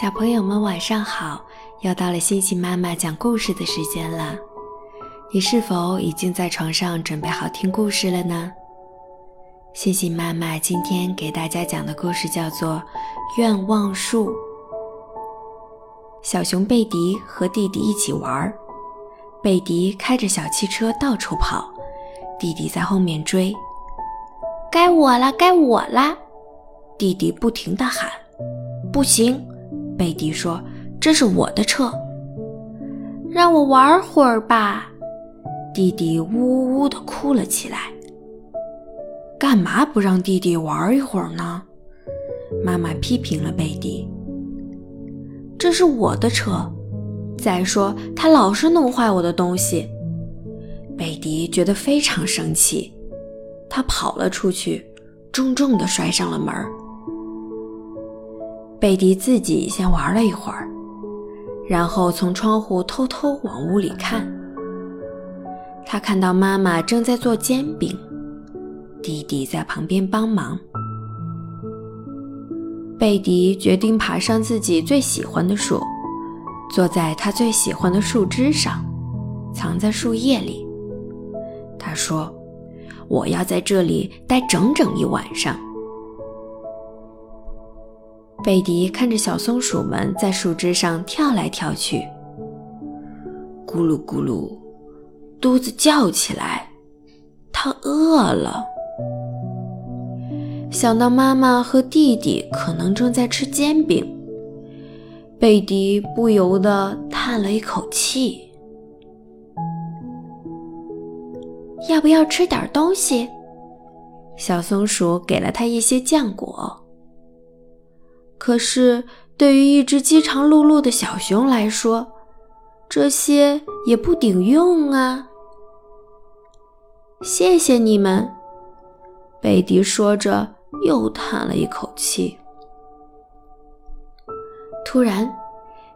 小朋友们晚上好，又到了星星妈妈讲故事的时间了。你是否已经在床上准备好听故事了呢？星星妈妈今天给大家讲的故事叫做《愿望树》。小熊贝迪和弟弟一起玩，贝迪开着小汽车到处跑，弟弟在后面追。该我了，该我了！弟弟不停地喊：“不行！”贝迪说：“这是我的车，让我玩会儿吧。”弟弟呜呜呜地哭了起来。干嘛不让弟弟玩一会儿呢？妈妈批评了贝迪：“这是我的车，再说他老是弄坏我的东西。”贝迪觉得非常生气，他跑了出去，重重地摔上了门。贝迪自己先玩了一会儿，然后从窗户偷偷往屋里看。他看到妈妈正在做煎饼，弟弟在旁边帮忙。贝迪决定爬上自己最喜欢的树，坐在他最喜欢的树枝上，藏在树叶里。他说：“我要在这里待整整一晚上。”贝迪看着小松鼠们在树枝上跳来跳去，咕噜咕噜，肚子叫起来，它饿了。想到妈妈和弟弟可能正在吃煎饼，贝迪不由得叹了一口气。要不要吃点东西？小松鼠给了他一些浆果。可是，对于一只饥肠辘辘的小熊来说，这些也不顶用啊！谢谢你们，贝迪说着，又叹了一口气。突然，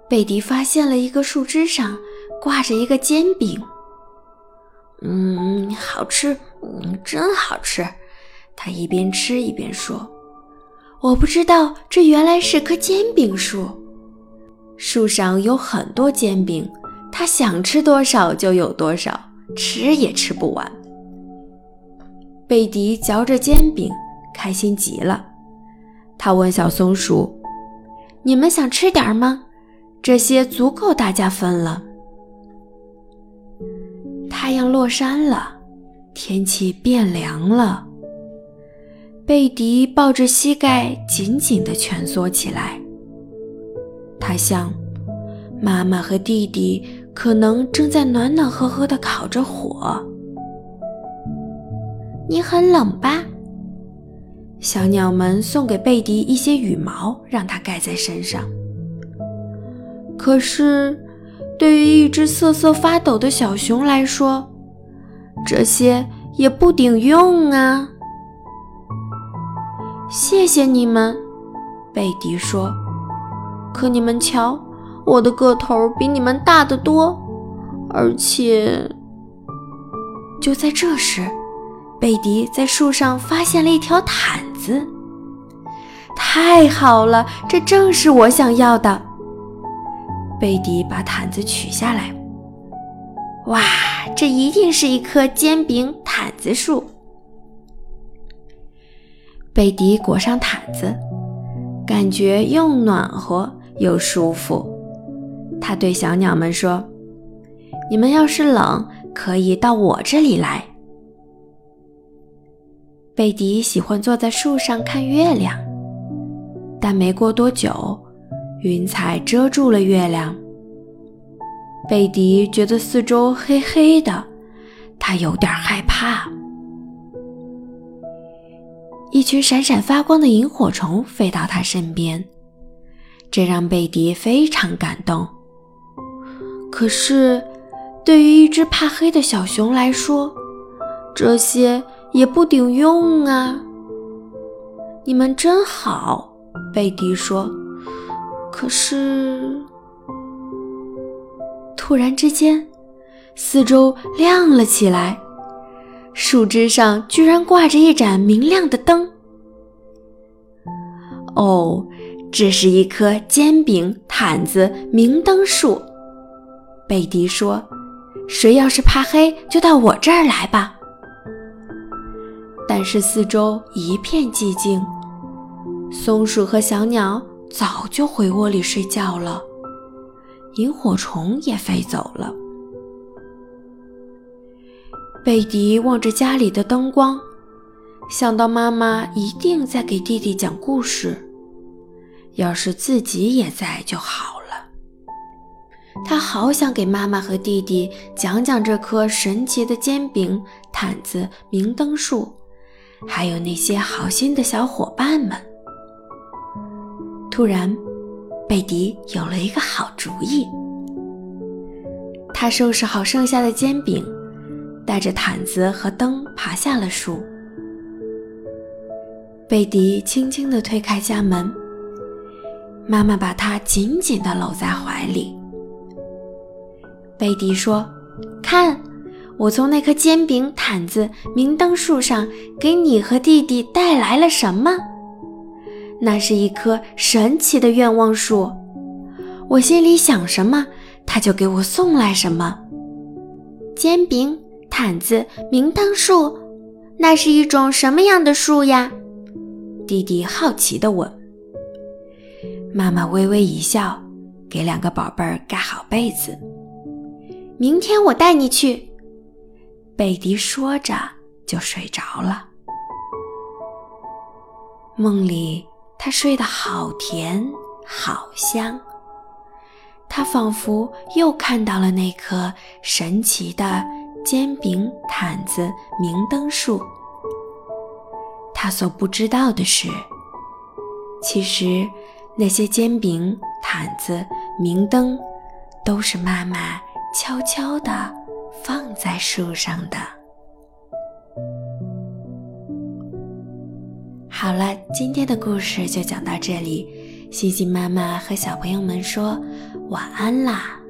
贝迪发现了一个树枝上挂着一个煎饼。嗯，好吃，嗯，真好吃。他一边吃一边说。我不知道这原来是棵煎饼树，树上有很多煎饼，他想吃多少就有多少，吃也吃不完。贝迪嚼着煎饼，开心极了。他问小松鼠：“你们想吃点吗？这些足够大家分了。”太阳落山了，天气变凉了。贝迪抱着膝盖，紧紧地蜷缩起来。他想，妈妈和弟弟可能正在暖暖和和地烤着火。你很冷吧？小鸟们送给贝迪一些羽毛，让它盖在身上。可是，对于一只瑟瑟发抖的小熊来说，这些也不顶用啊。谢谢你们，贝迪说。可你们瞧，我的个头比你们大得多，而且……就在这时，贝迪在树上发现了一条毯子。太好了，这正是我想要的。贝迪把毯子取下来。哇，这一定是一棵煎饼毯子树。贝迪裹上毯子，感觉又暖和又舒服。他对小鸟们说：“你们要是冷，可以到我这里来。”贝迪喜欢坐在树上看月亮，但没过多久，云彩遮住了月亮。贝迪觉得四周黑黑的，他有点害怕。一群闪闪发光的萤火虫飞到他身边，这让贝迪非常感动。可是，对于一只怕黑的小熊来说，这些也不顶用啊。你们真好，贝迪说。可是，突然之间，四周亮了起来。树枝上居然挂着一盏明亮的灯。哦，这是一棵煎饼、毯子、明灯树。贝迪说：“谁要是怕黑，就到我这儿来吧。”但是四周一片寂静，松鼠和小鸟早就回窝里睡觉了，萤火虫也飞走了。贝迪望着家里的灯光，想到妈妈一定在给弟弟讲故事，要是自己也在就好了。他好想给妈妈和弟弟讲讲这棵神奇的煎饼、毯子、明灯树，还有那些好心的小伙伴们。突然，贝迪有了一个好主意，他收拾好剩下的煎饼。带着毯子和灯爬下了树。贝迪轻轻地推开家门，妈妈把他紧紧地搂在怀里。贝迪说：“看，我从那棵煎饼、毯子、明灯树上给你和弟弟带来了什么？那是一棵神奇的愿望树。我心里想什么，他就给我送来什么。煎饼。”毯子、明灯树，那是一种什么样的树呀？弟弟好奇地问。妈妈微微一笑，给两个宝贝儿盖好被子。明天我带你去。贝迪说着就睡着了。梦里他睡得好甜好香，他仿佛又看到了那棵神奇的。煎饼、毯子、明灯树。他所不知道的是，其实那些煎饼、毯子、明灯，都是妈妈悄悄地放在树上的。好了，今天的故事就讲到这里，星星妈妈和小朋友们说晚安啦。